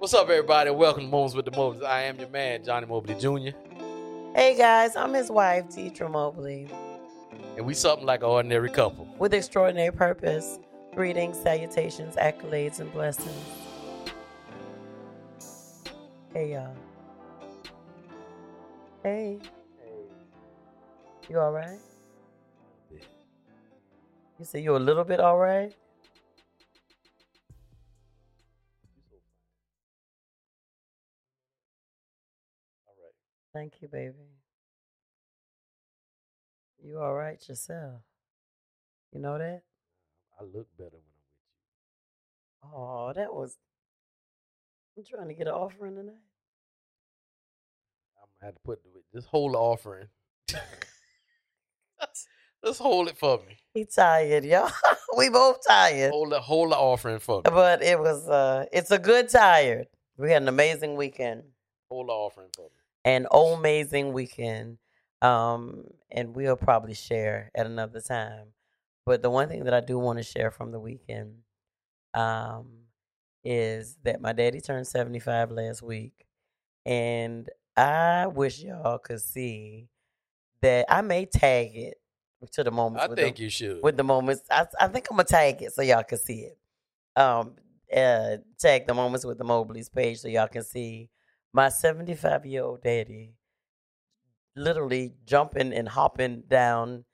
What's up, everybody? Welcome to Moments with the Mobley. I am your man, Johnny Mobley Jr. Hey guys, I'm his wife, Deidre Mobley, And we something like an ordinary couple. with extraordinary purpose. Greetings, salutations, accolades, and blessings. Hey y'all. Hey, Hey. you all right? You say you're a little bit all right? Thank you, baby. You all right yourself? You know that? I look better when I'm with Oh, that was. I'm trying to get an offering tonight. I'm gonna have to put the, hold the offering. Just hold it for me. He tired, y'all. we both tired. Hold the hold the offering for me. But it was uh it's a good tired. We had an amazing weekend. Hold the offering for me. An amazing weekend. Um and we'll probably share at another time. But the one thing that I do want to share from the weekend um is that my daddy turned 75 last week and I wish y'all could see that I may tag it to the moments I with think the- you should. with the moments. I, I think I'm gonna tag it so y'all can see it. Um, uh, tag the moments with the Mobley's page so y'all can see my 75 year old daddy literally jumping and hopping down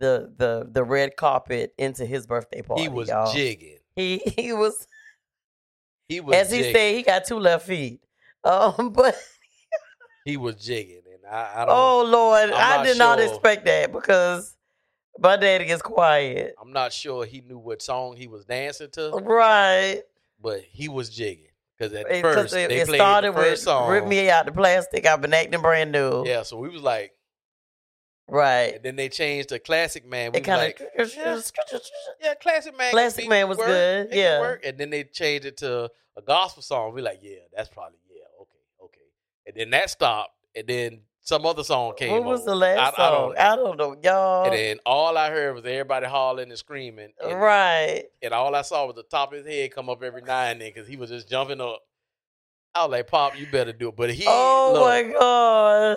the the the red carpet into his birthday party. he was y'all. jigging. He he was He was as he said he got two left feet. Um, but he was jigging, and I, I don't. oh Lord, I did not expect that because my daddy is quiet. I'm not sure he knew what song he was dancing to, Right. but he was jigging because at It, first it, they it played started the first with song. "Rip Me Out the Plastic." I've been acting brand new. Yeah, so we was like, Right. and then they changed to Classic Man. We It kind like, of. yeah, yeah, Classic Man. Classic Man was work, good, yeah. work. And then they changed it to a gospel song. We like, yeah, that's probably yeah, okay, okay. And then that stopped, and then some other song came. What was on. the last I, I song? don't. I don't know, y'all. And then all I heard was everybody hollering and screaming. And, right. and all I saw was the top of his head come up every now and then because he was just jumping up. I was like, Pop, you better do it. But he, Oh look, my god.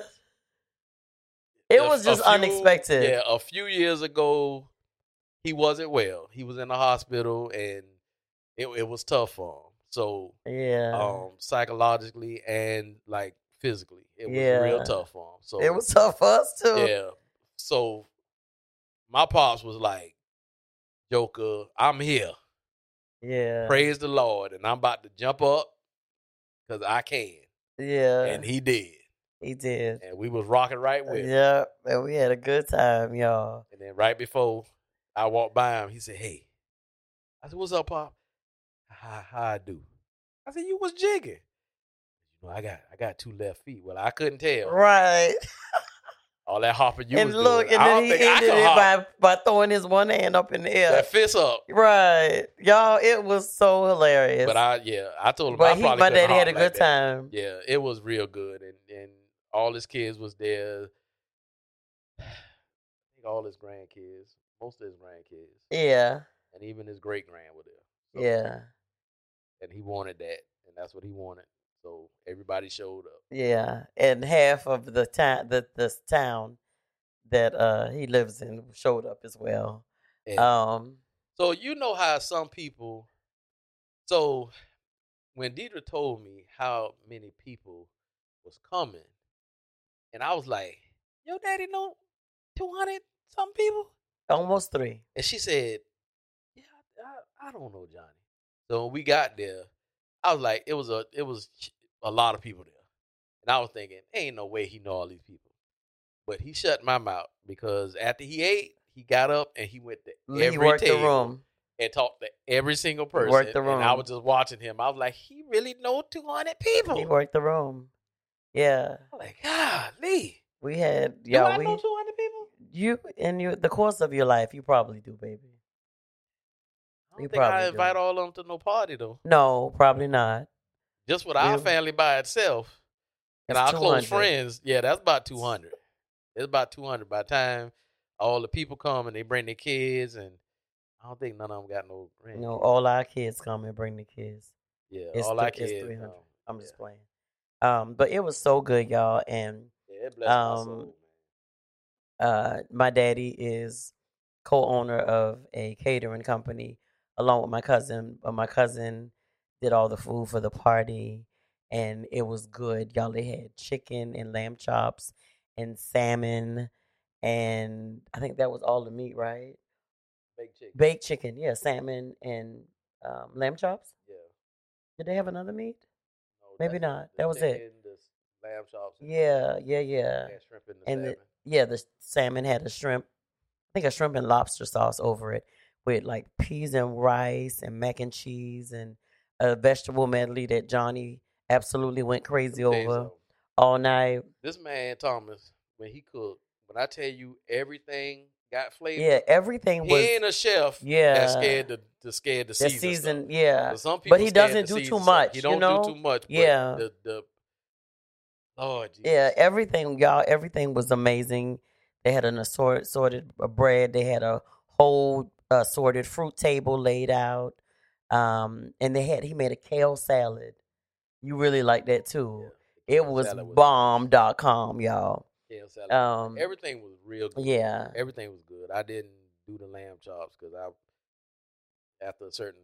It a- was just few- unexpected. Yeah, a few years ago, he wasn't well. He was in the hospital, and it it was tough for him. So, Yeah. um, psychologically and like physically, it was Yeah. real tough for him. So it was tough for us too. yeah. So my pops was like, Joker, I'm here. Yeah. Praise the Lord, and I'm about to jump up because I can, Yeah. and he did, he did. and we was rocking right uh, with. him. Yeah. And we had a good time, y'all. And then right before I walked by him, he said, "Hey," I said, "What's up, Pop?" How, how I do? I said, "You was jigging." I got I got two left feet. Well, I couldn't tell Right. all that hopping you and was look, doing. and then he ended it hop. by, by throwing his one hand up in the air. that fist up. Right. Y'all, it was so hilarious. But I yeah, I told him But I he, my daddy had a hop good like that. time. Yeah, it was real good, and and all his kids was there. I think all his grandkids, most of his grandkids, Yeah. and even his great grand were there. So- Yeah. and he wanted that, and that's what he wanted. So everybody showed up. Yeah. And half of the town the the town that uh he lives in showed up as well. And Um so you know how some people. So when Deidre told me how many people was coming, and I was like, "Your daddy know two hundred some people," almost three. and she said, "Yeah, I, I don't know, Johnny." So when we got there, I was like, "It was a it was a lot of people there," and I was thinking, "Ain't no way he know all these people." But he shut my mouth because after he ate, he got up and he went to He every table room. and talked to every single person. worked the And I was just watching him. I was like, he really know 200 people. He worked the room. Yeah. I'm like, golly. We had Do y'all I we know 200 people? you in your the course of your life you probably do, baby. I don't You think I probably do. invite all of them to no party, though. No, probably not. Just with our family by itself and It's our close friends, yeah, that's about 200. It's about 200 by the time all the people come and they bring their kids, and I don't think none of them got no. You know, all our kids come and bring the kids. yeah, it's all th- our it's kids. 300. um, I'm just playing. Um, but it was so good, y'all. And Yeah, my Um, man. uh, my daddy is co-owner of a catering company along with my cousin. But my cousin did all the food for the party, and it was good, y'all. They had chicken and lamb chops and salmon, and I think that was all the meat, right? Baked chicken. Baked chicken, yeah, salmon and um, lamb chops. yeah. Did they have another meat? No, Maybe not. the That was it. chicken, The lamb chops. and Yeah, yeah, yeah. had shrimp and the and the, salmon. yeah, the salmon had a shrimp, I think a shrimp and lobster sauce over it with like peas and rice and mac and cheese and a vegetable medley that Johnny absolutely went crazy Let me tell you over all night. This man Thomas, when he cooked, when I tell you everything got flavor. Yeah, everything he was ain't a chef. yeah. That's scared to, to scared to the season. season, yeah. But some But he doesn't do too stuff. much, He you don't know? do too much. But Yeah. The the Lord Jesus. Yeah, everything, y'all, everything was amazing. They had an assorted, assorted uh, bread. They had a whole assorted fruit table laid out. Um, and they had, he made a kale salad. You really like that too. Yeah. It was salad bomb.com, y'all. kale salad. Um, everything was real good. yeah. Everything was good. I didn't do the lamb chops because I, after a certain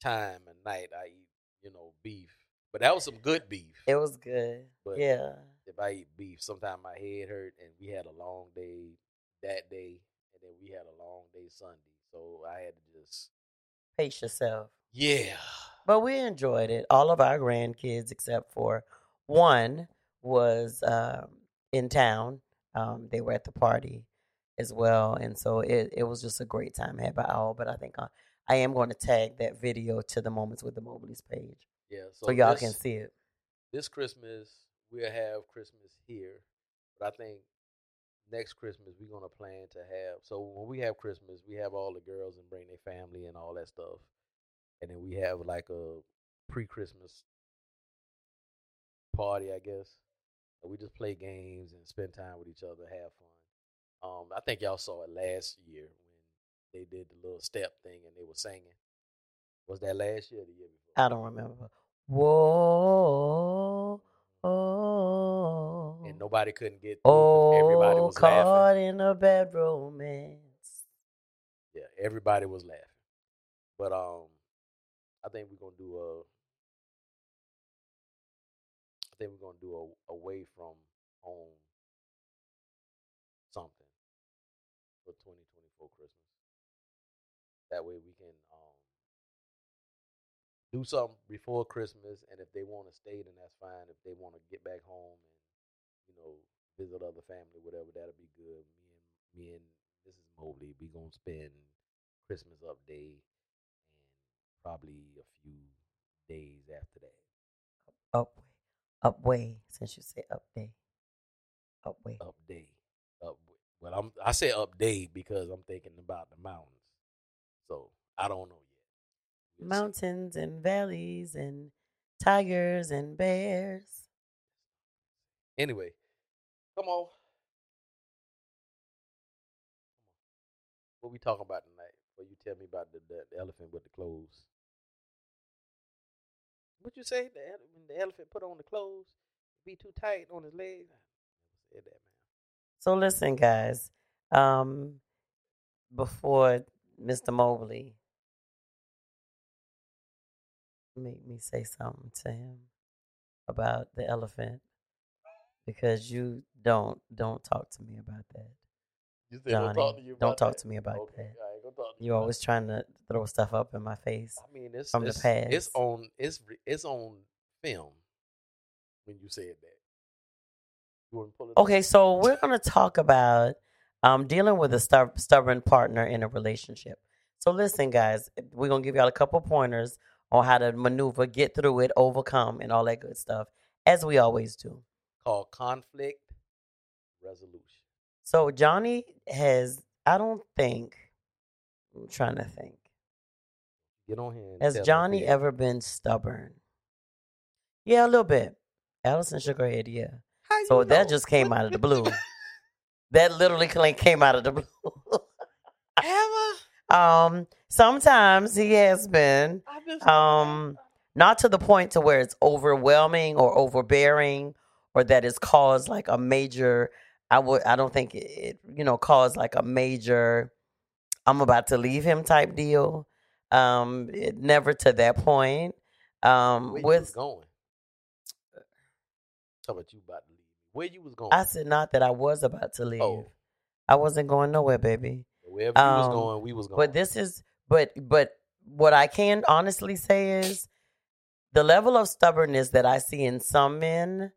time and night, I eat, you know, beef. But that was some good beef. It was good. But yeah. if I eat beef, sometimes my head hurt, and we had a long day that day, and then we had a long day Sunday, so I had to just Pace yourself. yeah. But we enjoyed it. All of our grandkids, except for one, was um, in town. Um, they were at the party as well, and so it, it was just a great time had by all. But I think I, I am going to tag that video to the Moments with the Mobleys page Yeah, so, so, y'all this, can see it. This Christmas we'll have Christmas here, but I think next Christmas we're gonna plan to have. So when we have Christmas, we have all the girls and bring their family and all that stuff, and then we have like a pre-Christmas party, I guess. We just play games and spend time with each other, have fun. Um, I think y'all saw it last year when they did the little step thing and they were singing. Was that last year or the year before? I don't remember. Whoa, nobody couldn't get through 'cause everybody oh, was laughing. caught in a bad romance. Yeah, everybody was laughing. But um, I think we're gonna do a. I think we're gonna do a away from home something for 2024 Christmas. That way we can um do something before Christmas, and if they want to stay, then that's fine. If they want to get back home and visit other family, whatever, that'll be good. Me and me and Mrs. Mobley, we gonna spend Christmas up day and probably a few days after that. Up, way, up way. Since you say up day, up way. Up day, up. Well, I'm I say up day because I'm thinking about the mountains. So I don't know yet. We'll see. Mountains and valleys and tigers and bears. Anyway, come on. What we talking about tonight? Well, you tell me about the, the, the elephant with the clothes. What you say? The, ele- when the elephant put on the clothes, be too tight on his legs. Never said that, man. So listen, guys. Um, before Mr. Mobley make me say something to him about the elephant, because you don't don't talk to me about that. You said don't talk Johnny, to you don't talk that? to me about okay, that. I talk to you. Always trying to throw stuff up in my face. I mean, it's from the it's, It's on it's it's on film when you said that. You want to pull it? up? Okay, so we're going to talk about um, dealing with a stub- stubborn partner in a relationship. So listen, guys, we're going to give y'all a couple pointers on how to maneuver, get through it, overcome, and all that good stuff, as we always do. Called conflict resolution. So Johnny has, I don't think, I'm trying to think, Get on here. Has tell me if Johnny we- ever been stubborn? Yeah, a little bit. Allison shook her head, yeah. How So that know? just came out of the blue. That literally cla- came out of the blue. Ever? Um, sometimes he has been. I Um, not to the point to where it's overwhelming or overbearing or that it's caused like a major I would I don't think it, you know caused like a major I'm about to leave him type deal. Um it never to that point. Um Where with going? Talk about you about to leave. Where you was going? I said not that I was about to leave. Oh. I wasn't going nowhere, baby. Wherever you was um, going, we was going. But this is but but what I can honestly say is the level of stubbornness that I see in some men,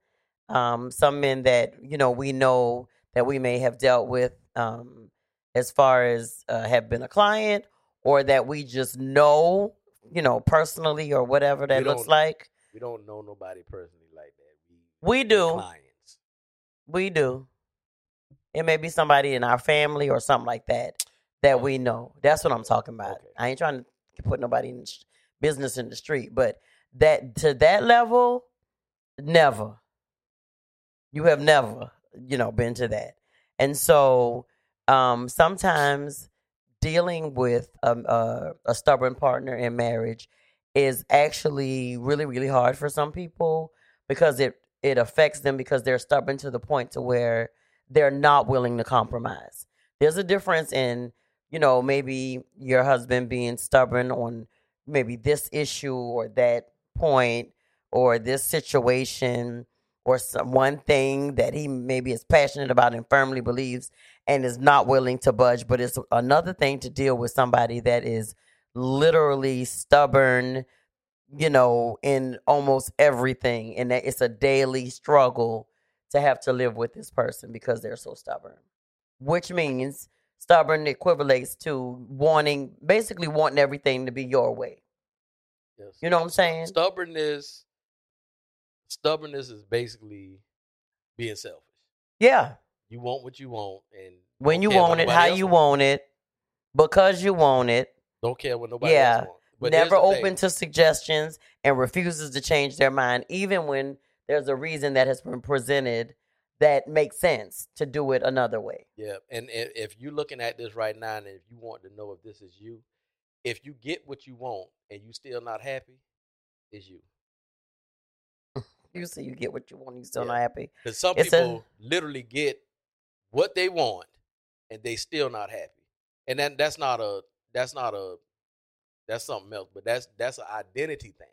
um, some men that you know we know that we may have dealt with, um, as far as uh, have been a client or that we just know, you know, personally or whatever that looks like. we don't know nobody personally like that. We We do. clients. We do. It may be somebody in our family or something like that that we know. That's what I'm talking about. Okay. I ain't trying to put nobody in business in the street, but that to that level, never. You have never, you know, been to that, and so um, sometimes dealing with um, a stubborn partner in marriage is actually really, really hard for some people because it it affects them because they're stubborn to the point to where they're not willing to compromise. There's a difference in, you know, maybe your husband being stubborn on maybe this issue or that point or this situation or some one thing that he maybe is passionate about and firmly believes and is not willing to budge. But it's another thing to deal with somebody that is literally stubborn, you know, in almost everything. And that it's a daily struggle to have to live with this person because they're so stubborn. Which means stubborn equivalates to wanting basically wanting everything to be your way. Yes. You know what I'm saying? Stubbornness. Stubbornness is basically being selfish. Yeah. You want what you want, and When you want it, how you want. it, because you want it. Don't care what nobody Yeah. else wants. But never open thing. to suggestions and refuses to change their mind, even when there's a reason that has been presented that makes sense to do it another way. Yeah, and i- if you're looking at this right now, and if you want to know if this is you, if you get what you want and you still not happy, it's you. You see, you get what you want, You're still Yeah. not happy. Because some It's a- people literally get what they want and they still not happy, and that that's not a that's not a that's something else. But that's that's an identity thing.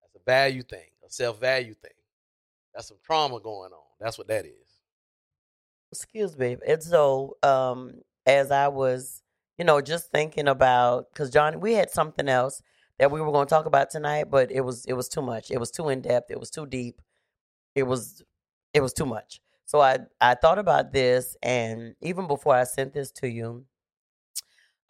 That's a value thing, a self value thing. That's some trauma going on. That's what that is. Excuse me. And so, um, as I was, you know, just thinking about, because Johnny, we had something else that we were going to talk about tonight, but it was it was too much. It was too in depth. It was too deep. It was it was too much. So I I thought about this, and even before I sent this to you,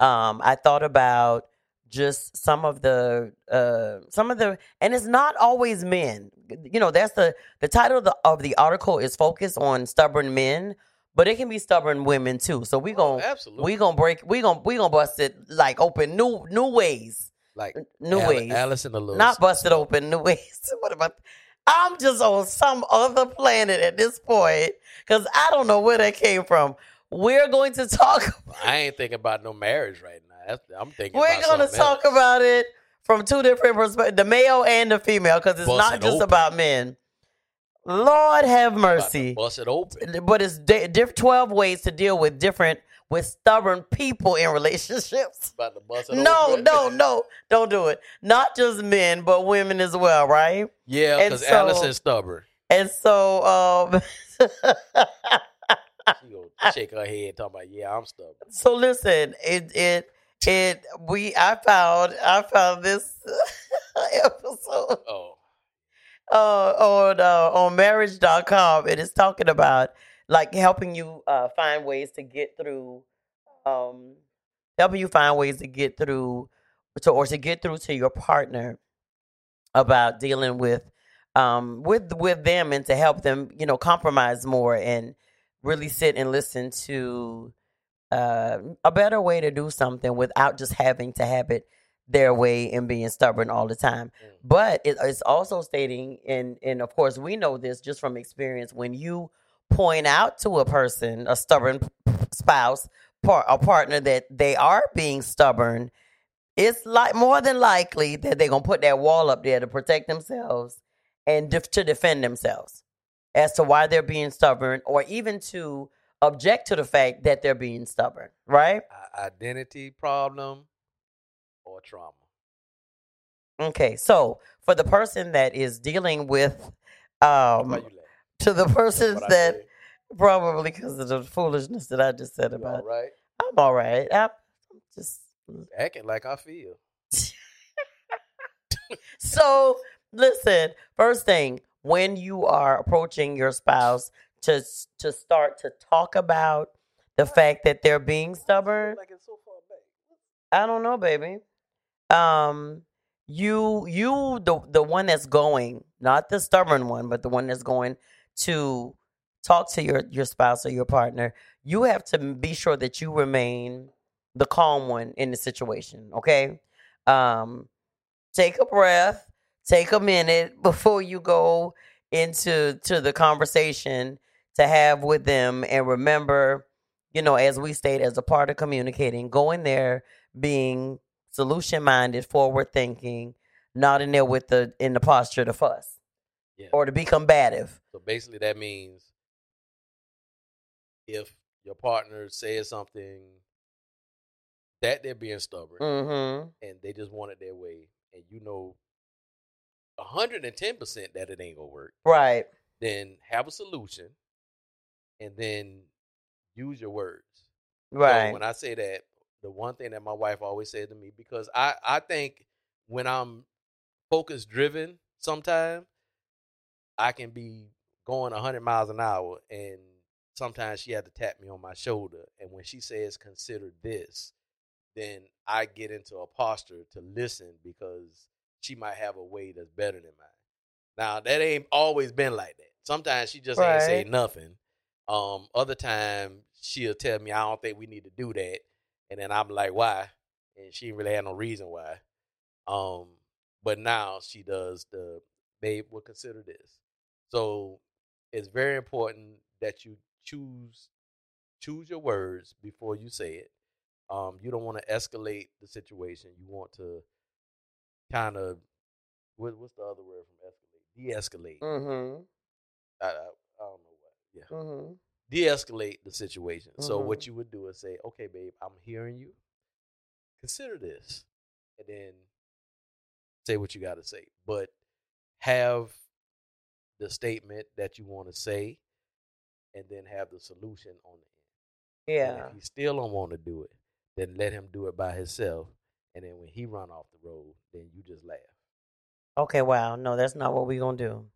um, I thought about just some of the uh some of the and it's not always men you know that's the the title of the, of the article is focused on stubborn men but it can be stubborn women too so we Oh, gon' absolutely. we gonna break we gonna we gonna bust it like open new new ways like new Al- ways Alice in the little not busted open new ways what about i'm just on some other planet at this point because i don't know where that came from we're going to talk I ain't thinking about no marriage right now. That's, I'm thinking. We're going to talk else. about it from two different perspectives the male and the female because it's Bust not it just open. about men. Lord have mercy. Bust it open. But it's di- diff- 12 ways to deal with different, with stubborn people in relationships. About to bust it No, no, no. Don't do it. Not just men, but women as well, right? Yeah, because so- Alice is stubborn. And so, um, She gonna shake her head, talking about, "Yeah, I'm stubborn." so listen, it, it, it, we, I found, I found this episode Oh, uh, on uh, on marriage.com it is talking about like helping you uh, find ways to get through um helping you find ways to get through to or to get through to your partner about dealing with um with with them and to help them you know compromise more and really sit and listen to uh, a better way to do something without just having to have it their way and being stubborn all the time. Mm. But it, it's also stating, and and of course we know this just from experience, when you point out to a person, a stubborn spouse, par, a partner that they are being stubborn, it's like more than likely that they're gonna put that wall up there to protect themselves and def- to defend themselves as to why they're being stubborn, or even to object to the fact that they're being stubborn. Right? Identity problem or trauma. Okay. So for the person that is dealing with, um? To the persons that probably because of the foolishness that I just said You about, all right? I'm all right. I'm just Acting like I feel. so listen first thing when you are approaching your spouse to to start to talk about the fact that they're being stubborn Like it's so far back. i don't know baby um you you the the one that's going not the stubborn one but the one that's going to talk to your your spouse or your partner you have to be sure that you remain the calm one in the situation okay? Um take a breath take a minute before you go into to the conversation to have with them and remember you know as we state as a part of communicating go in there being solution minded forward thinking not in there with the in the posture to fuss Yeah. or to be combative So basically, that means if your partner says something that they're being stubborn mm-hmm and they just want it their way, and you know, hundred and ten percent that it ain't gonna work, right then have a solution, and then use your words. right So when I say that, the one thing that my wife always said to me, because I I think when I'm focus driven, sometimes I can be going 100 miles an hour, and sometimes she had to tap me on my shoulder. And when she says consider this, then I get into a posture to listen because she might have a way that's better than mine. Now that ain't always been like that. Sometimes she just ain't say nothing. Um, other time she'll tell me I don't think we need to do that, and then I'm like, why? And she really had no reason why. Um, but now she does the babe. Will consider this. So it's very important that you choose choose your words before you say it. Um, you don't want to escalate the situation. You want to kind of what, what's the other word from escalate? De-escalate. mm-hmm I, I, I don't know what. Yeah, mm-hmm de-escalate the situation. So Mhm. what you would do is say, "Okay, babe, I'm hearing you. Consider this," and then say what you got to say. But have the statement that you want to say, and then have the solution on the end. And yeah if he still don't want to do it, then let him do it by himself. And then when he run off the road, then you just laugh. okay wow no that's not what we're gonna do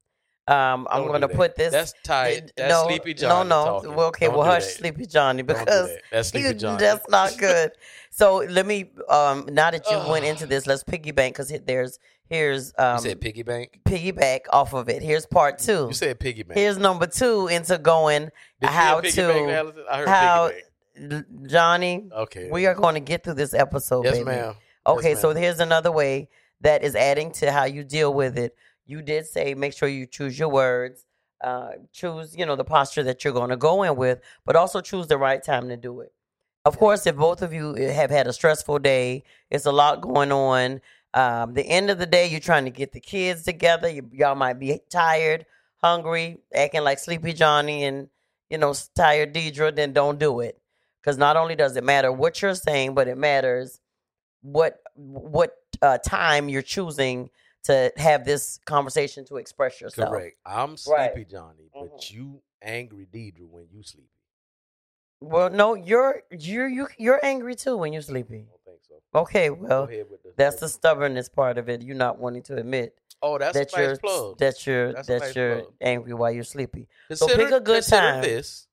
um i'm Don't gonna put this That's tight. That's no, Sleepy Johnny. No, no. talking. Well, okay, Don't well, hush, that. Sleepy Johnny, because that. that's Sleepy Johnny. that's not good. so let me. Um, now that you went into this, let's piggyback because there's here's um you said piggy bank. piggyback off of it. Here's part two. You said piggy bank. Here's number two into going Did you hear how piggy to- bank, Allison? I heard how- piggy Johnny. bank. Okay. We are going to get through this episode, Yes, baby. ma'am. Okay, Yes, so ma'am. here's another way that is adding to how you deal with it. You did say make sure you choose your words, uh, choose you know the posture that you're going to go in with, but also choose the right time to do it. Of course, if both of you eh, have had a stressful day, it's a lot going on. Um, the end of the day, you're trying to get the kids together. You, y'all might be tired, hungry, acting like Sleepy Johnny and you know tired Deidre. Then don't do it because not only does it matter what you're saying, but it matters what what uh, time you're choosing to have this conversation to express yourself. Correct. I'm Right. sleepy, Johnny, but Mhm. you angry Deidre when you sleepy. Well, no, you're you're you, you're angry too when you're sleepy. So. Okay, well, that's the stubbornness part of it. You're not wanting to admit Oh, that's that a you're plug. that you're That's that nice you're plug. angry while you're sleepy. Consider, pick a good time. This.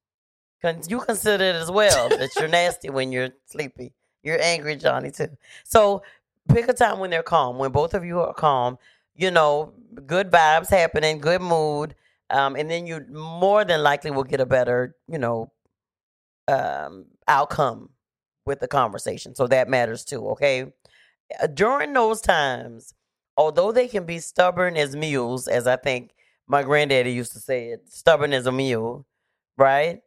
Con- You consider it as well that you're nasty when you're sleepy. You're angry, Johnny, too. So pick a time when they're calm, when both of you are calm. You know, good vibes happening, good mood, um, and then you more than likely will get a better, you know, um, outcome with the conversation. So that matters too. Okay. Uh, During those times, although they can be stubborn as mules, as I think my granddaddy used to say it, stubborn as a mule, right?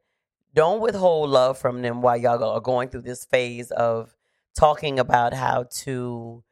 Don't withhold love from them while y'all are going through this phase of talking about how to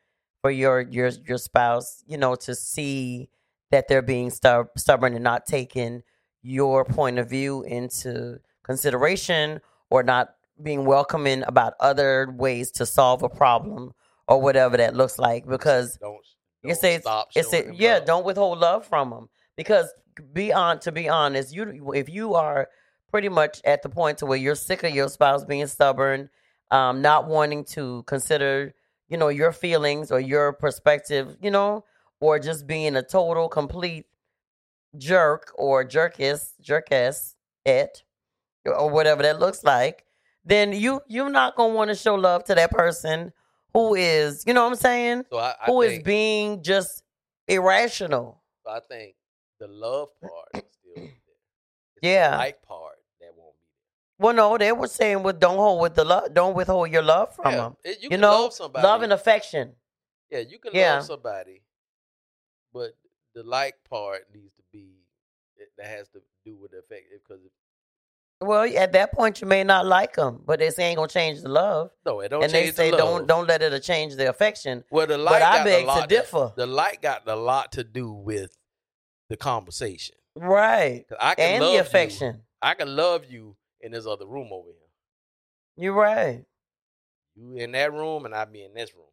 for your your your spouse, you know, to see that they're being stub- stubborn and not taking your point of view into consideration or not being welcoming about other ways to solve a problem or whatever that looks like because don't, don't say stop it's a, yeah love. don't withhold love from them because be on to be honest you if you are pretty much at the point to where you're sick of your spouse being stubborn um not wanting to consider you know your feelings or your perspective you know or just being a total complete jerk or jerkess jerkess it or whatever that looks like then you you're not gonna want to show love to that person who is you know what i'm saying So I, I who is think, being just irrational. so I think the love part is still there. Yeah. the like part that won't be there. Well, no, they were saying with don't hold with the love, don't withhold your love from there. them. It- you, You, can know, love somebody. love and affection. yeah, you can Yeah. love somebody, but the like part needs to be that has to do with the effect because Well, at that point, you may not like them, but they say ain't gonna change the love, no, it don't and they say the don't don't let it change the affection. Well, the But light I got beg to differ. The light got a lot to do with the conversation. right? I can and love the you. affection. I can love you in this other room over here. You're right, You in that room, and I be in this room.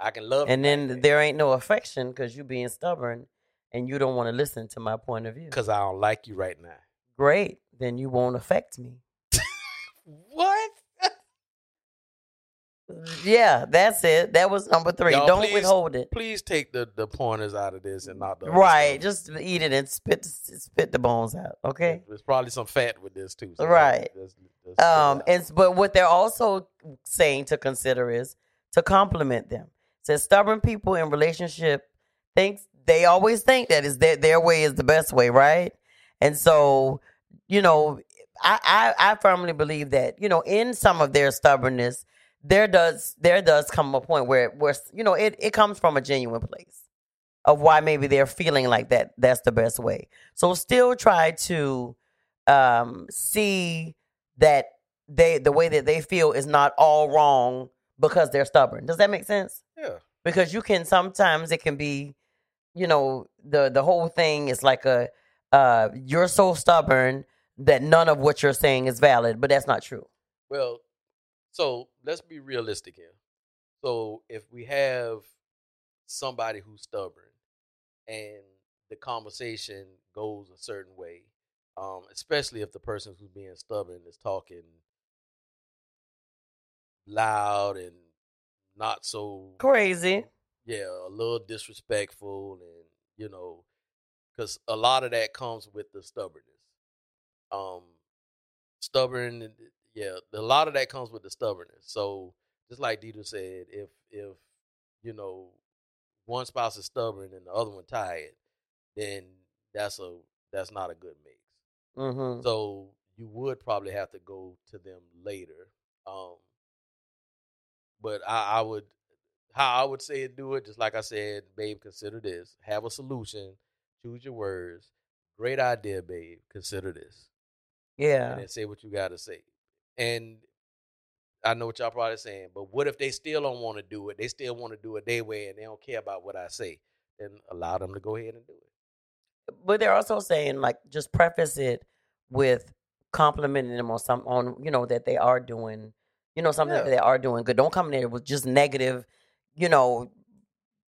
I can love. and you then there ain't no affection because you being stubborn, and you don't want to listen to my point of view. because I don't like you right now. Great, then you won't affect me. What? Yeah, that's it. That was number 3 Y'all, don't please- withhold it. Please take the the pointers out of this and not the Right, just eat it and spit spit the bones out. Okay. There's probably some fat with this too. so Right. get it Um, and but what they're also saying to consider is to compliment them. Says stubborn people in relationship thinks they always think that is their their way is the best way, right? And so, you know, I, I I firmly believe that you know in some of their stubbornness, there does there does come a point where where you know it it comes from a genuine place of why maybe they're feeling like that that's the best way. So still try to um see that they the way that they feel is not all wrong because they're stubborn. Does that make sense? yeah, Because you can sometimes it can be, you know, the the whole thing is like a uh you're so stubborn that none of what you're saying is valid, but that's not true. well, so let's be realistic here. So if we have somebody who's stubborn and the conversation goes a certain way, um, especially if the person who's being stubborn is talking loud and not so Crazy. yeah, a little disrespectful, and you know, because a lot of that comes with the stubbornness. Um, stubborn, yeah, a lot of that comes with the stubbornness. So, just like Deidre said, if if you know one spouse is stubborn and the other one tired, then that's a that's not a good mix. Mm-hmm. So you would probably have to go to them later. Um, but I, I would, how I would say it, do it, just like I said, babe, consider this. Have a solution. Choose your words. Great idea, babe. Consider this. Yeah. And then say what you got to say. And I know what y'all probably saying, but what if they still don't want to do it? They still want to do it their way and they don't care about what I say. Then allow them to go ahead and do it. but they're also saying like just preface it with complimenting them on some on you know that they are doing you know something Yeah. that they are doing good. Don't come in there with just negative, you know,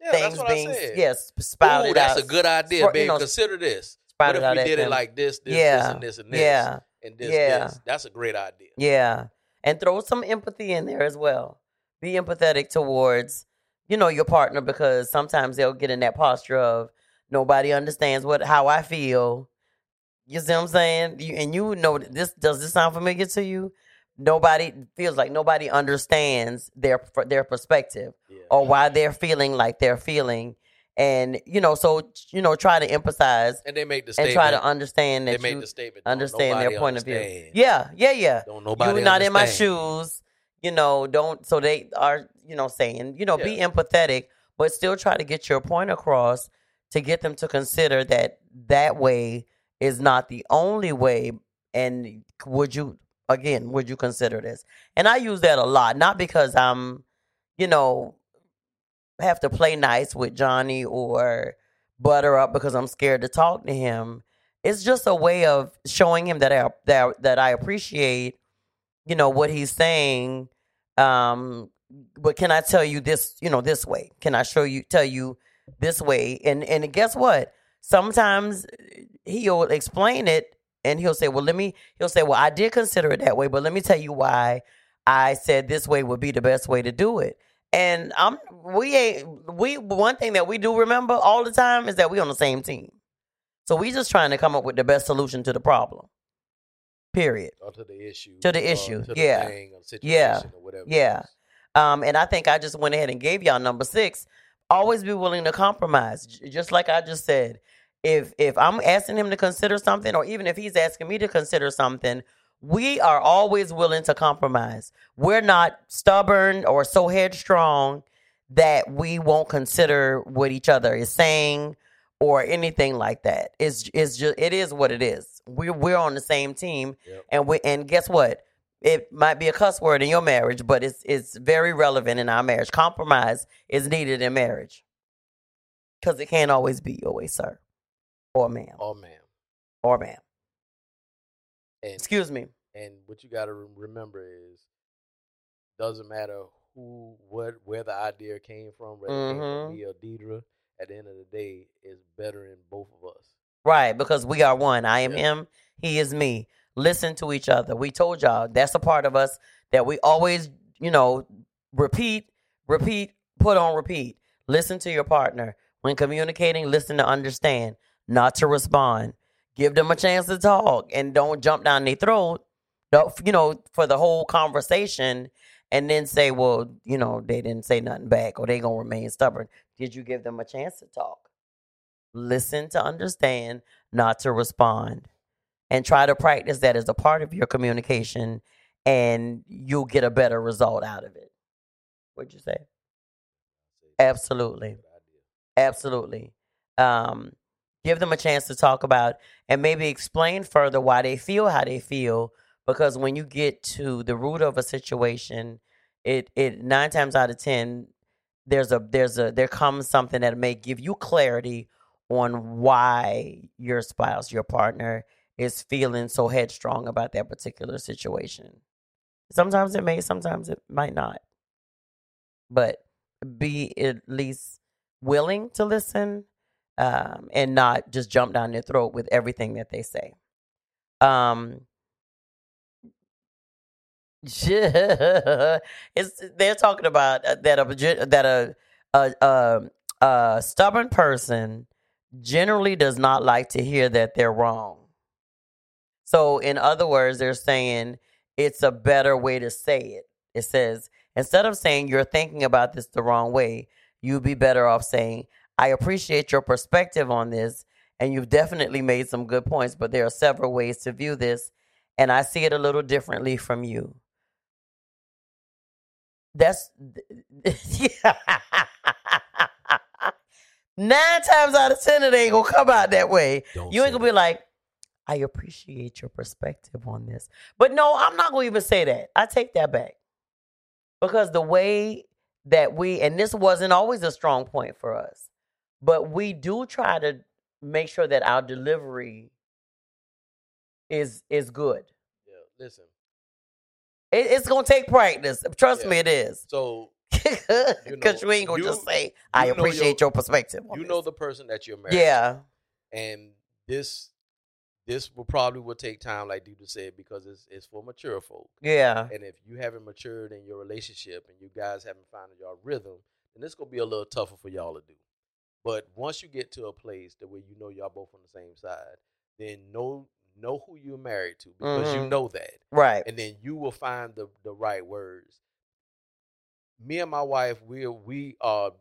Yeah, things that's what being I said. yes spouted Ooh, that's out. a good idea, spr- you babe. know, Consider this. What if we did it them. like this, this, this, and this, and this, yeah, and this, yeah. this? That's a great idea. yeah, and throw some empathy in there as well. Be empathetic towards you know your partner because sometimes they'll get in that posture of nobody understands what how I feel. You see what I'm saying? You, and you know this does this sound familiar to you? Nobody feels like nobody understands their their perspective Yeah. or why they're feeling like they're feeling, and you know, so you know, try to emphasize and they make the statement and try to understand they that make you the statement. Understand their point of view. Yeah, yeah, yeah. Don't nobody. You're not in my shoes. You know, don't. So they are, you know, saying, you know, be empathetic, but still try to get your point across to get them to consider that that way is not the only way. And would you, again, would you consider this? And I use that a lot, not because I'm, you know, have to play nice with Johnny or butter up because I'm scared to talk to him. It's just a way of showing him that I that that I appreciate, you know, what he's saying. Um, but can I tell you this, you know, this way? Can I show you tell you this way? And and guess what? Sometimes he'll explain it and he'll say, "Well, let me." He'll say, "Well, I did consider it that way, but let me tell you why I said this way would be the best way to do it." And I'm we ain't we one thing that we do remember all the time is that we on the same team. So we just trying to come up with the best solution to the problem. Period. Or to the issue. To the issue, to the yeah. thing or situation Yeah. or whatever. Yeah. Um, and I think I just went ahead and gave y'all number six. Always be willing to compromise, just like I just said. If if I'm asking him to consider something, or even if he's asking me to consider something, we are always willing to compromise. We're not stubborn or so headstrong that we won't consider what each other is saying or anything like that. It's it's just it is what it is. We're we're on the same team, Yep. and we and guess what? It might be a cuss word in your marriage, but it's it's very relevant in our marriage. Compromise is needed in marriage because it can't always be your way, sir, or ma'am, Or man. or ma'am. And Excuse me. and what you got to remember is doesn't matter who what where the idea came from whether it came from mm-hmm. me or Deidre at the end of the day it's better in both of us Right, because we are one. I am Yeah. him, he is me. Listen to each other. We told y'all that's a part of us that we always, you know, repeat, repeat, put on repeat. Listen to your partner. When communicating, listen to understand, not to respond. Give them a chance to talk and don't jump down their throat, don't- you know, for the whole conversation and then say, well, you know, they didn't say nothing back or they going to remain stubborn. Did you give them a chance to talk? listen to understand, not to respond. And try to practice that as a part of your communication, and you'll get a better result out of it. What'd you say? Absolutely. Absolutely. Um, give them a chance to talk about and maybe explain further why they feel how they feel. Because when you get to the root of a situation, it it nine times out of ten, there's a there's a there comes something that may give you clarity on why your spouse, your partner, is feeling so headstrong about that particular situation. Sometimes it may, sometimes it might not. But be at least willing to listen um, and not just jump down their throat with everything that they say. Um, it's they're talking about uh, that a that a a, a a stubborn person generally does not like to hear that they're wrong. So, in other words, they're saying it's a better way to say it. It says, instead of saying you're thinking about this the wrong way, you'd be better off saying, I appreciate your perspective on this, and you've definitely made some good points, but there are several ways to view this, and I see it a little differently from you. That's nine times out of ten, it ain't gonna come out that way. Don't You ain't gonna be like, I appreciate your perspective on this. But no, I'm not gonna even say that. I take that back. Because the way that we, and this wasn't always a strong point for us, but we do try to make sure that our delivery is is good. yeah listen It, it's gonna take practice. Trust me, it is. so Because you, know, ain't gonna you- just say, I you appreciate your- your, perspective. you know the person that you're married to. Yeah. and this this will probably will take time like Deidre said because it's it's for mature folk Yeah. and if you haven't matured in your relationship and you guys haven't found your rhythm then it's gonna be a little tougher for y'all to do but once you get to a place that where you know y'all both on the same side then know know who you're married to because you Mhm. know that Right. and then you will find the the right words. Me and my wife, we we are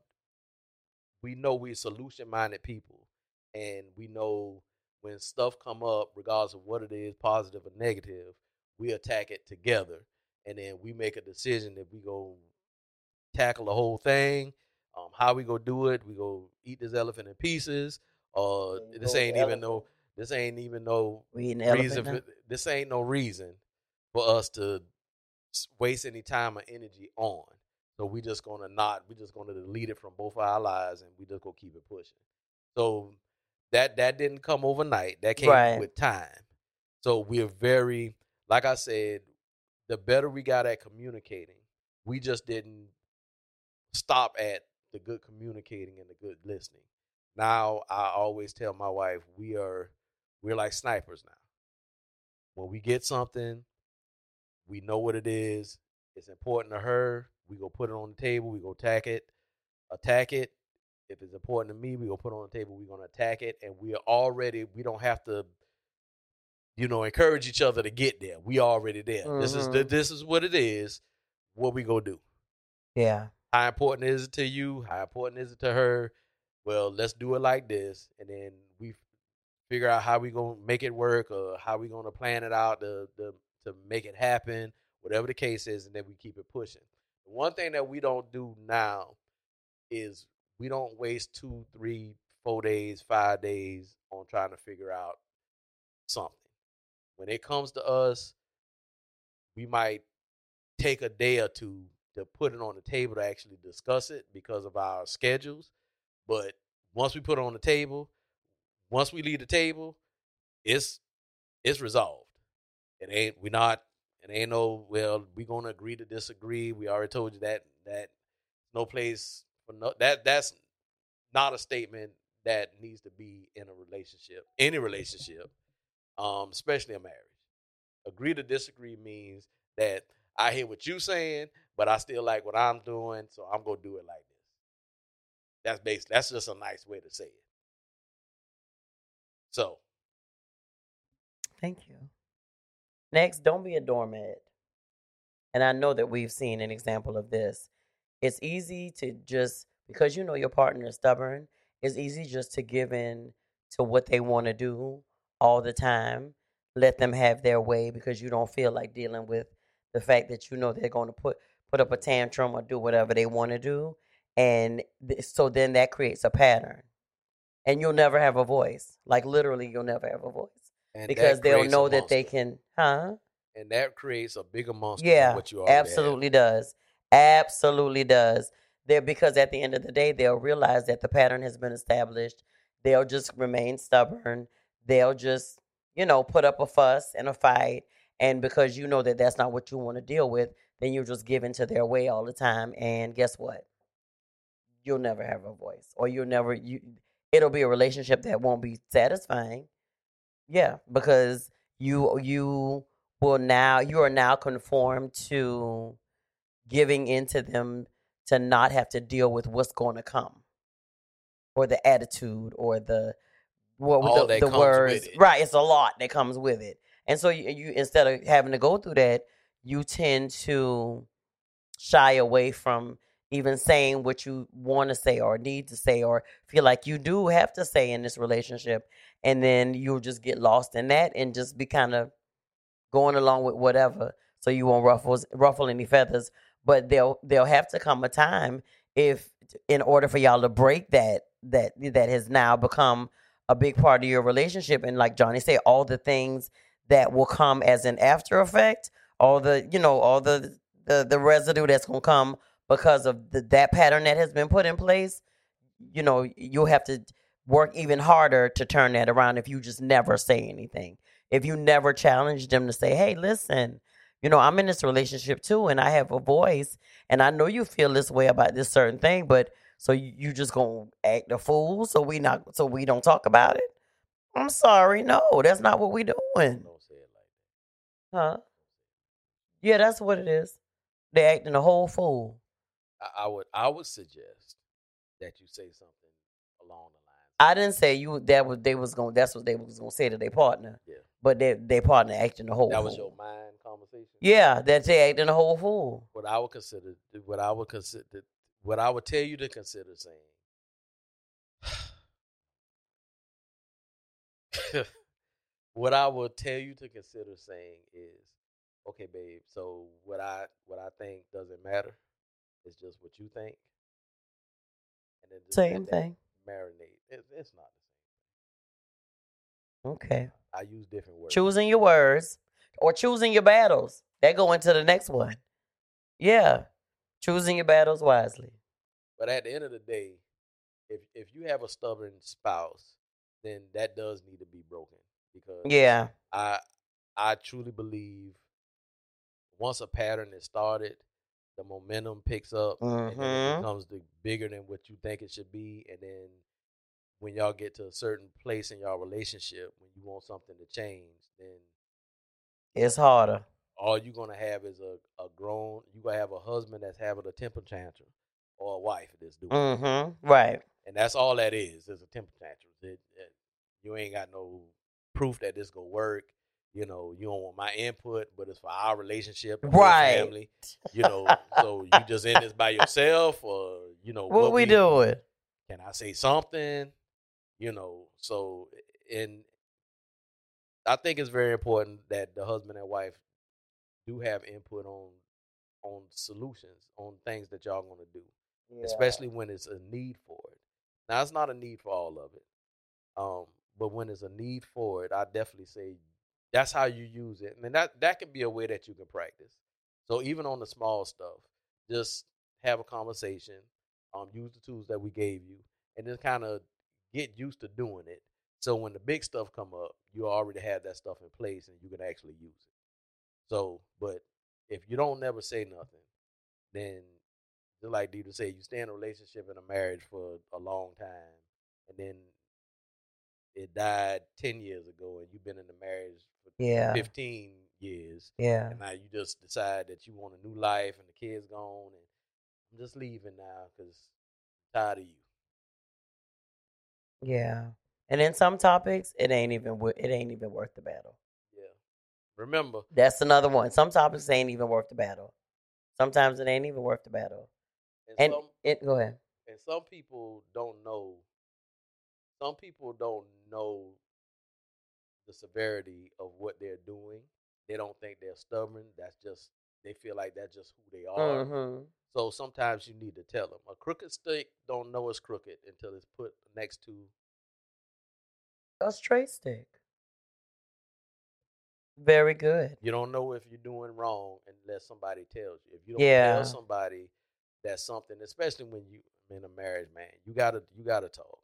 we know we're solution minded people, and we know when stuff come up, regardless of what it is, positive or negative, we attack it together, and then we make a decision that we go tackle the whole thing. Um, how we go do it? We go eat this elephant in pieces, or There this ain't even elephant. no this ain't even no We eating elephant reason for, this ain't no reason for us to waste any time or energy on So we just gonna not we just gonna delete it from both of our lives and we just gonna keep it pushing. So that that didn't come overnight. That came Right. with time. So we're very like I said, the better we got at communicating, we just didn't stop at the good communicating and the good listening. Now I always tell my wife we are we're like snipers now. When we get something, we know what it is. It's important to her. We go put it on the table. We go attack it, attack it. If it's important to me, we go put it on the table. We're gonna attack it, and we are already. We don't have to, you know, encourage each other to get there. We already there. This is the, Mhm. this is what it is. What we gonna do? Yeah. How important is it to you? How important is it to her? Well, let's do it like this, and then we figure out how we gonna make it work, or how we gonna plan it out to to, to make it happen, whatever the case is, and then we keep it pushing. One thing that we don't do now is we don't waste two, three, four days, five days on trying to figure out something. When it comes to us, we might take a day or two to put it on the table to actually discuss it because of our schedules. But once we put it on the table, once we leave the table, it's it's resolved. It ain't we not it ain't no well we're gonna agree to disagree. We already told you that that no place for no that that's not a statement that needs to be in a relationship, any relationship, um, especially a marriage. Agree to disagree means that I hear what you're saying, but I still like what I'm doing, so I'm gonna do it like this. That's basically that's just a nice way to say it. So Thank you. Next, don't be a doormat. And I know that we've seen an example of this. It's easy to just, because you know your partner is stubborn, it's easy just to give in to what they want to do all the time. Let them have their way because you don't feel like dealing with the fact that you know they're going to put put up a tantrum or do whatever they want to do. And th- so then that creates a pattern. And you'll never have a voice. Like literally, you'll never have a voice and because they'll know that they can, huh? and that creates a bigger monster Yeah, than what you have. absolutely does. Absolutely does. There because at the end of the day, they'll realize that the pattern has been established. They'll just remain stubborn. They'll just, you know, put up a fuss and a fight. And because you know that that's not what you want to deal with, then you're just give to their way all the time. And guess what? You'll never have a voice, or you'll never you. It'll be a relationship that won't be satisfying. Yeah, because you you will now you are now conformed to giving into them to not have to deal with what's going to come or the attitude or the what All the, the words it. right it's a lot that comes with it and so you, you instead of having to go through that you tend to shy away from even saying what you want to say or need to say or feel like you do have to say in this relationship and then you'll just get lost in that and just be kind of going along with whatever so you won't ruffle ruffle any feathers. But there'll there'll have to come a time if in order for y'all to break that that that has now become a big part of your relationship and like Johnny said all the things that will come as an after effect all the you know all the the, the residue that's going to come because of the, that pattern that has been put in place you know you'll have to work even harder to turn that around if you just never say anything. If you never challenge them to say hey listen you know i'm in this relationship too and i have a voice and i know you feel this way about this certain thing but so you, you just gonna act a fool so we not so we don't talk about it? I'm sorry no that's not what we doing. Don't say it like that. huh yeah that's what it is they acting a whole fool. I, I would I would suggest that you say something along the lines. I didn't say you that was they was going that's what they was gonna say to their partner. Yeah. But their their partner acting a whole that was your mind conversation. Yeah, that they acting a whole fool. What I would consider, what I would consider, what I would tell you to consider saying. what I would tell you to consider saying is, okay, babe. So what I what I think doesn't matter. It's just what you think. And then Same thing. Marinate. It's, it's not Okay. the same. I use different words. Choosing your words or choosing your battles. That go into the next one. Yeah. Choosing your battles wisely. But at the end of the day, if if you have a stubborn spouse, then that does need to be broken because Yeah. I I truly believe once a pattern is started, the momentum picks up and then Mhm. it becomes the bigger than what you think it should be, and then when y'all get to a certain place in y'all relationship, when you want something to change, then It's harder. all you're gonna have is a, a grown you gonna have a husband that's having a temper tantrum or a wife that's doing. Mm-hmm. Right. and that's all that is is a temper tantrum. It, it- you ain't got no proof that this gonna work. You know, you don't want my input, but it's for our relationship, Right. Family, you know, so you just in this by yourself, or you know, What, we doing? Can I say something? You know, so and I think it's very important that the husband and wife do have input on on solutions on things that y'all gonna do especially when it's a need for it. Now it's not a need for all of it, um, but when it's a need for it, I definitely say that's how you use it, and that that can be a way that you can practice. So even on the small stuff, just have a conversation, um, use the tools that we gave you, and then kind of get used to doing it. So when the big stuff come up, you already have that stuff in place, and you can actually use it. So, but if you don't never say nothing, then just like Deidre said, you stay in a relationship and a marriage for a long time, and then it died ten years ago, and you've been in the marriage for Yeah. fifteen years, Yeah. and now you just decide that you want a new life, and the kids gone, and I'm just leaving now because I'm tired of you. Yeah. And in some topics, it ain't even it ain't even worth the battle. Yeah. Remember, That's another one. Some topics ain't even worth the battle. Sometimes it ain't even worth the battle. and, And some it go ahead. and some people don't know. Some people don't know the severity of what they're doing. They don't think they're stubborn. That's just they feel like that's just who they are. Mm-hmm. So sometimes you need to tell them. A crooked stick don't know it's crooked until it's put next to. A straight stick. Very good. You don't know if you're doing wrong unless somebody tells you. If you don't Yeah. tell somebody that something, especially when you in a marriage, man, you gotta you gotta talk.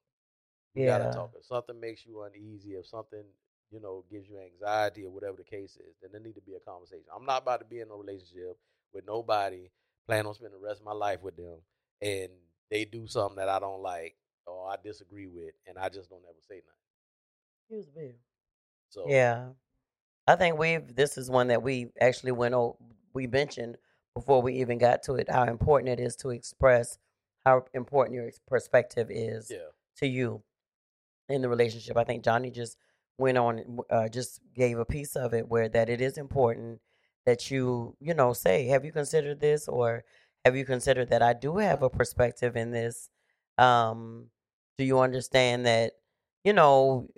You Yeah. gotta talk. If something makes you uneasy, if something you know gives you anxiety or whatever the case is, then there need to be a conversation. I'm not about to be in a relationship with nobody. Plan on spending the rest of my life with them, and they do something that I don't like or I disagree with, and I just don't ever say nothing. Excuse me. So Yeah. I think we've this is one that we actually went over we mentioned before we even got to it how important it is to express how important your perspective is yeah, to you in the relationship. I think Johnny just went on uh, just gave a piece of it where that it is important that you you know say have you considered this or have you considered that I do have a perspective in this um do you understand that you know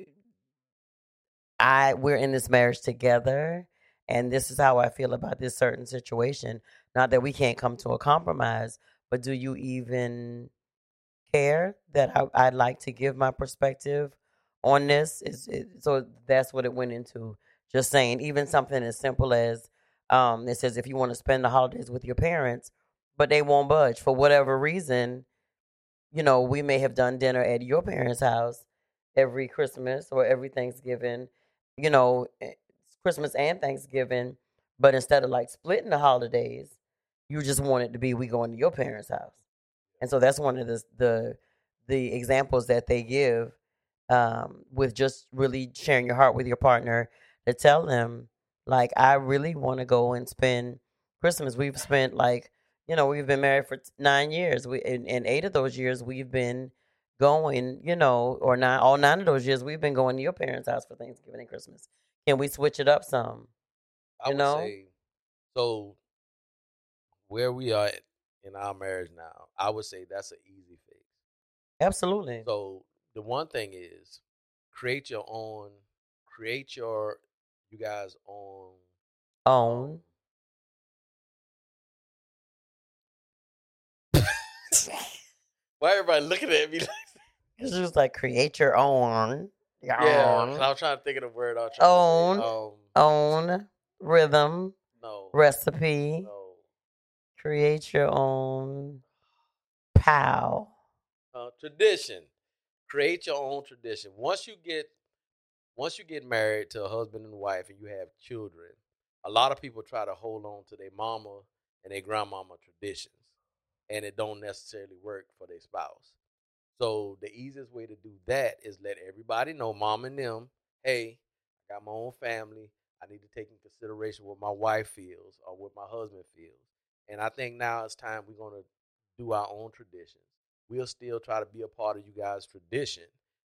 I we're in this marriage together and this is how I feel about this certain situation not that we can't come to a compromise but do you even care that I, I'd like to give my perspective on this. Is it, so that's what it went into. Just saying, even something as simple as um, it says if you want to spend the holidays with your parents, but they won't budge for whatever reason. You know, we may have done dinner at your parents' house every Christmas or every Thanksgiving. You know, eh, Christmas and Thanksgiving, but instead of like splitting the holidays, you just want it to be we going to your parents' house. And so that's one of the the the examples that they give um, with just really sharing your heart with your partner to tell them like I really want to go and spend Christmas. We've spent like you know we've been married for nine years. We in, in eight of those years we've been going you know or nine all nine of those years we've been going to your parents' house for Thanksgiving and Christmas. Can we switch it up some? I You would know? say so. Where we are in our marriage now, I would say that's an easy fix. Absolutely. So the one thing is create your own, create your you guys own Own. Why everybody looking at me like It's just like create your own. Your Yeah, own. I was trying to think of the word I was say. Um, own rhythm, no, recipe, no. Create your own pow. Uh, tradition. Create your own tradition. Once you get once you get married to a husband and wife and you have children, a lot of people try to hold on to their mama and their grandmama traditions. And it don't necessarily work for their spouse. So the easiest way to do that is let everybody know, mom and them, hey, I got my own family. I need to take in consideration what my wife feels or what my husband feels. And I think now it's time we're gonna do our own traditions. We'll still try to be a part of you guys' tradition,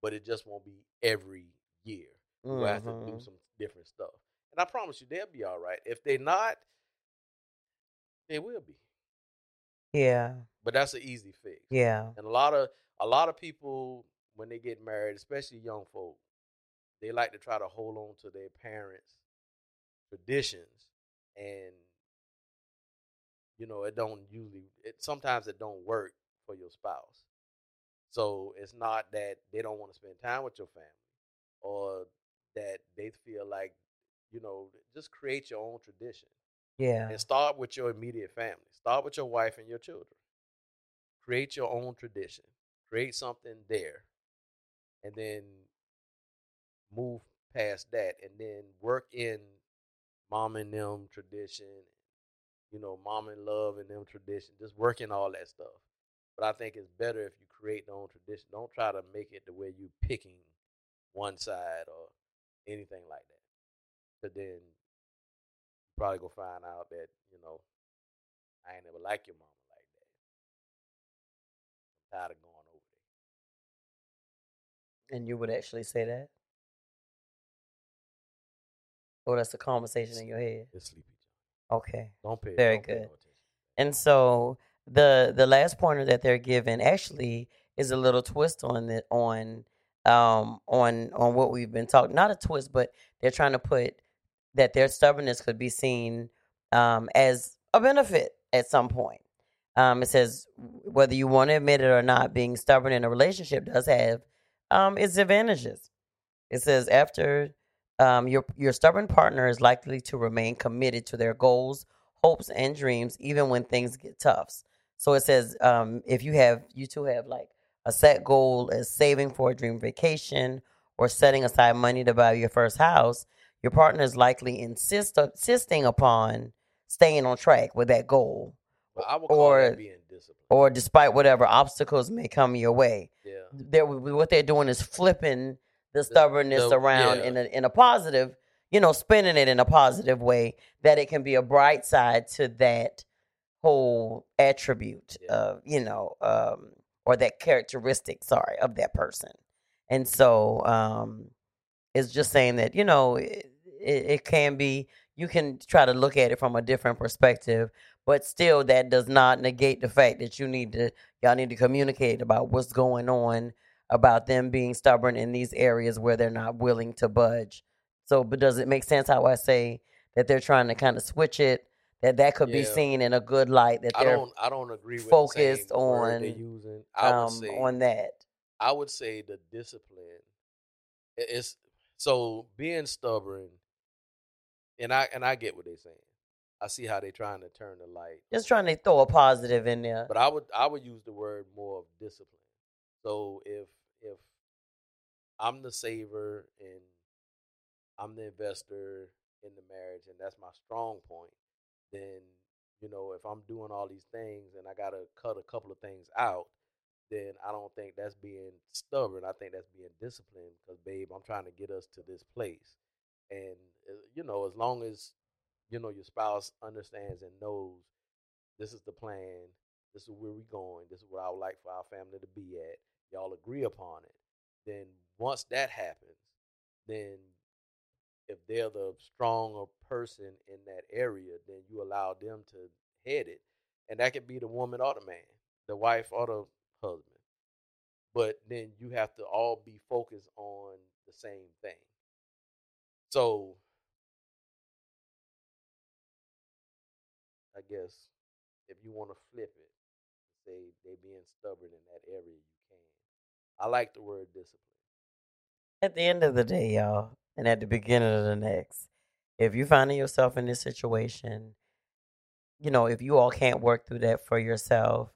but it just won't be every year. We'll have to do Mhm. some different stuff. And I promise you, they'll be all right. If they're not, they will be. Yeah, But that's an easy fix. yeah, And a lot of a lot of people when they get married, especially young folk, they like to try to hold on to their parents' traditions and you know, it don't usually it sometimes it don't work for your spouse. So it's not that they don't want to spend time with your family or that they feel like, you know, just create your own tradition yeah, and start with your immediate family. Start with your wife and your children. Create your own tradition. Create something there. And then move past that and then work in mom and them tradition, you know, mom and love and them tradition. Just working all that stuff. But I think it's better if you create your own tradition. Don't try to make it the way you picking one side or anything like that. Cause then you probably gonna find out that, you know, I ain't never like your mama like that. I'm tired of going over there. and you would actually say that? Or that's a conversation in your head? It's sleepy. Okay. Don't pay. Very don't pay good. no. And so the the last pointer that they're given actually is a little twist on the on um on on what we've been talking. Not a twist, but they're trying to put that their stubbornness could be seen um as a benefit at some point. Um, it says whether you want to admit it or not, being stubborn in a relationship does have um its advantages. It says after um, your your stubborn partner is likely to remain committed to their goals, hopes, and dreams even when things get tough. So it says um, if you have you two have like a set goal as saving for a dream vacation or setting aside money to buy your first house, your partner is likely insist insisting upon staying on track with that goal, But I would call or- that being disciplined. or despite whatever obstacles may come your way yeah. they're what they're doing is flipping the stubbornness the- around yeah. in a in a positive, you know, spinning it in a positive way that it can be a bright side to that whole attribute Yeah. of you know um or that characteristic sorry of that person and so um it's just saying that you know it, it, it can be you can try to look at it from a different perspective but still that does not negate the fact that you need to y'all need to communicate about what's going on about them being stubborn in these areas where they're not willing to budge so but does it make sense how i say that they're trying to kind of switch it that that could be seen in a good light that they're I don't. I don't agree with focused the same word they're on, using. I um, say. on that I would say the discipline. It's so being stubborn, and I and I get what they're saying. I see how they're trying to turn the light. just trying to throw a positive in there But I would I would use the word more of discipline. So if if I'm the saver and I'm the investor in the marriage and that's my strong point, then you know if I'm doing all these things and I gotta cut a couple of things out, then I don't think that's being stubborn. I think that's being disciplined because babe, I'm trying to get us to this place, and uh, you know as long as you know your spouse understands and knows this is the plan, this is where we're going, this is where I would like for our family to be at, y'all agree upon it, then once that happens, then if they're the stronger person in that area, then you allow them to head it. And that could be the woman or the man, the wife or the husband. But then you have to all be focused on the same thing. So I guess if you want to flip it, say they being stubborn in that area. I like the word discipline. at the end of the day, y'all, and at the beginning of the next, if you're finding yourself in this situation, you know, if you all can't work through that for yourself,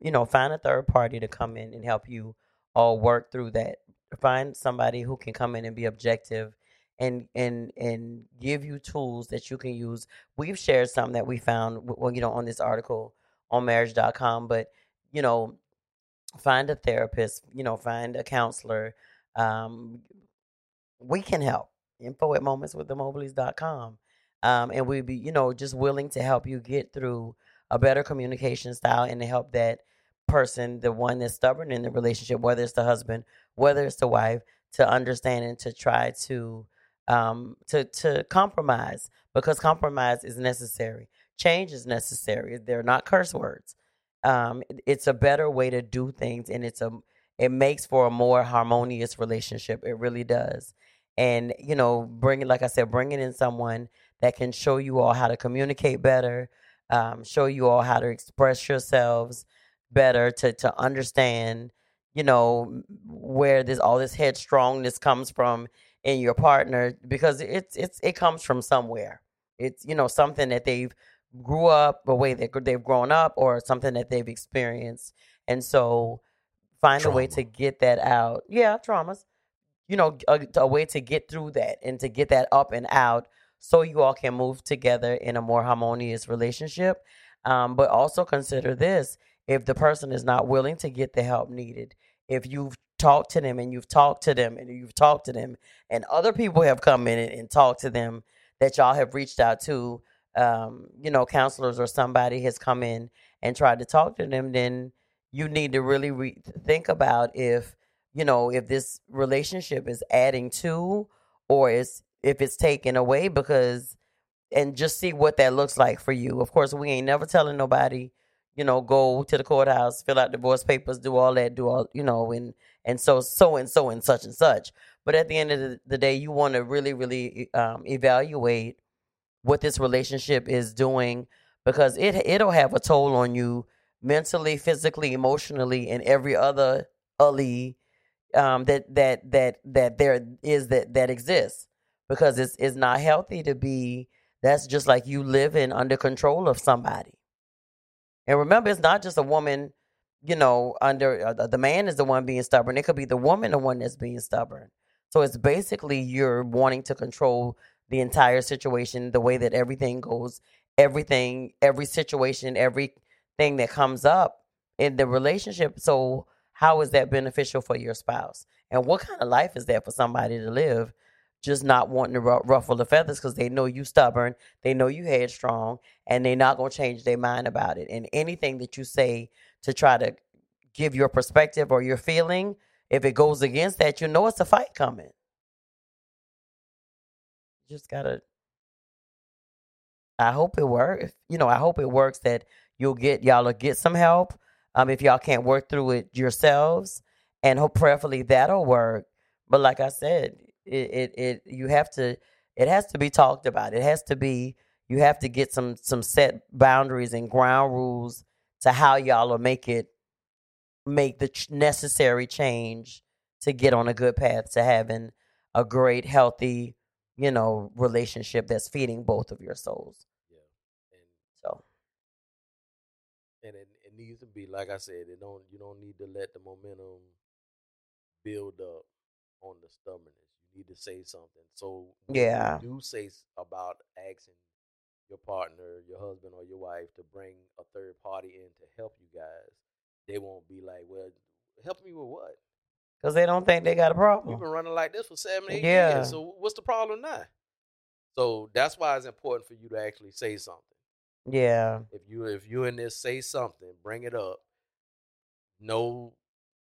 you know, find a third party to come in and help you all work through that. Find somebody who can come in and be objective and and and give you tools that you can use. We've shared some that we found well, you know, on this article on marriage.com, but you know, find a therapist, you know, find a counselor. Um, we can help. Info at momentswiththemobleys.com. Um, and we'd be, you know, just willing to help you get through a better communication style and to help that person, the one that's stubborn in the relationship, whether it's the husband, whether it's the wife, to understand and to try to um, to to compromise because compromise is necessary. Change is necessary. They're not curse words. Um, it's a better way to do things, and it's a it makes for a more harmonious relationship. It really does. And you know, bringing like I said, bringing in someone that can show you all how to communicate better, um, show you all how to express yourselves better, to to understand, you know, where this all this headstrongness comes from in your partner because it's it's it comes from somewhere. It's you know something that they've grew up, the way that they've grown up, or something that they've experienced, and so find Trauma. a way to get that out. Yeah, traumas. You know, a, a way to get through that and to get that up and out so you all can move together in a more harmonious relationship. Um, but also consider this if the person is not willing to get the help needed, if you've talked to them and you've talked to them and you've talked to them, and other people have come in and, and talked to them that y'all have reached out to, um, you know, counselors or somebody has come in and tried to talk to them, then you need to really re- think about if, you know, if this relationship is adding to or is if it's taken away because and just see what that looks like for you. Of course, we ain't never telling nobody, you know, go to the courthouse, fill out divorce papers, do all that, do all, you know, and and so so and so and such and such. But at the end of the day, you want to really, really um, evaluate what this relationship is doing because it it'll have a toll on you mentally, physically, emotionally, and every other ali um, that that that that there is that that exists because it's it's not healthy to be that's just like you living under control of somebody. And remember, it's not just a woman, you know, under uh, the man is the one being stubborn. It could be the woman the one that's being stubborn. So it's basically you're wanting to control the entire situation, the way that everything goes, everything, every situation, everything that comes up in the relationship. So how is that beneficial for your spouse? And what kind of life is that for somebody to live just not wanting to ruffle the feathers because they know you stubborn, they know you headstrong, and they're not going to change their mind about it. And anything that you say to try to give your perspective or your feeling, if it goes against that, you know it's a fight coming. Just gotta. I hope it works. You know, I hope it works that you'll get y'all will get some help. Um, if y'all can't work through it yourselves, and hope prayerfully that'll work. But like I said, it, it, it you have to it has to be talked about. It has to be you have to get some some set boundaries and ground rules to how y'all will make it make the necessary change to get on a good path to having a great healthy you know relationship that's feeding both of your souls yeah and so and it, it needs to be like i said it don't you don't need to let the momentum build up on the stubbornness You need to say something. So yeah, do say about asking your partner, your husband, or your wife to bring a third party in to help you guys. They won't be like, "Well, help me with what?" Because they don't think they got a problem. We've been running like this for seven, eight yeah. years. So what's the problem now? So that's why it's important for you to actually say something. Yeah. If you if you in this, say something, bring it up. Know,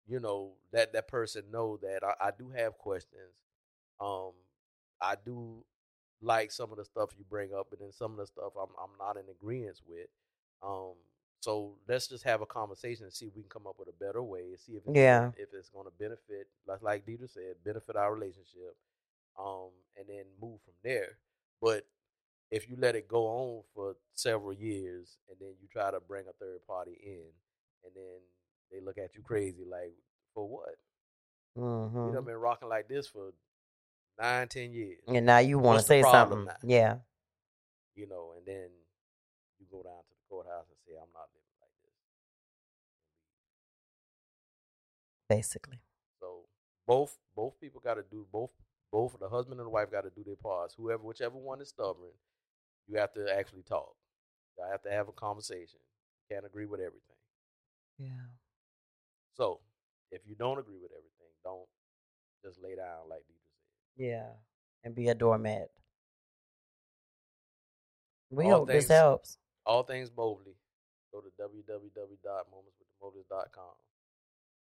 you know that that person know that I, I do have questions. Um, I do like some of the stuff you bring up, but then some of the stuff I'm I'm not in agreement with. Um, so let's just have a conversation and see if we can come up with a better way. See if it's, yeah if it's going to benefit, like like Deidre said, benefit our relationship. Um, and then move from there. But if you let it go on for several years and then you try to bring a third party in, and then they look at you crazy, like for what? Mm-hmm. You know, been rocking like this for nine, ten years. And now you want to say something. Now? Yeah. You know, and then you go down to the courthouse Basically. So both both people got to do both both the husband and the wife got to do their parts. Whoever whichever one is stubborn, you have to actually talk. You have to have a conversation. Can't agree with everything. Yeah. So if you don't agree with everything, don't just lay down like Deidre said. Yeah. And be a doormat. We All hope this helps. All things Mobley. Go to www.momentswiththemobleys.com.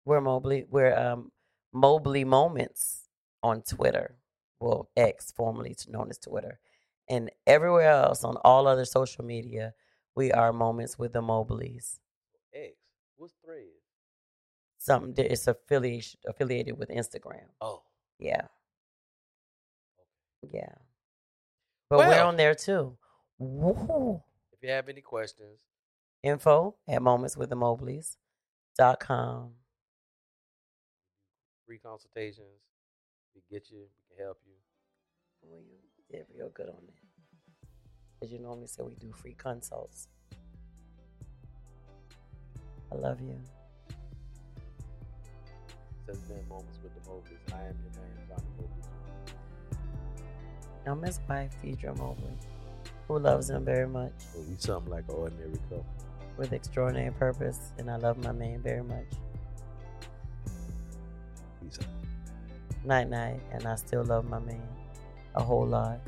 We're Mobley. We're um, Mobley Moments on Twitter. Well, X, formerly known as Twitter. And everywhere else on all other social media, we are Moments with the Mobleys. X. What's threads? Something that it's affiliation affiliated with Instagram. Oh. Yeah. Yeah. But we're on there too. Woo. If you have any questions, Info at momentswiththemobleys.com. free consultations, we get you, we can help you. Well, you did real good on that. As you normally say we do free consults. I love you. This has been Moments with the Mobleys, I am your man, Johnny Mobley. I'm his wife, Deidre Mobley, who loves him very much Well, we something like an ordinary couple. with extraordinary purpose, and I love my man very much. Peace out. Night night, and I still love my man a whole lot.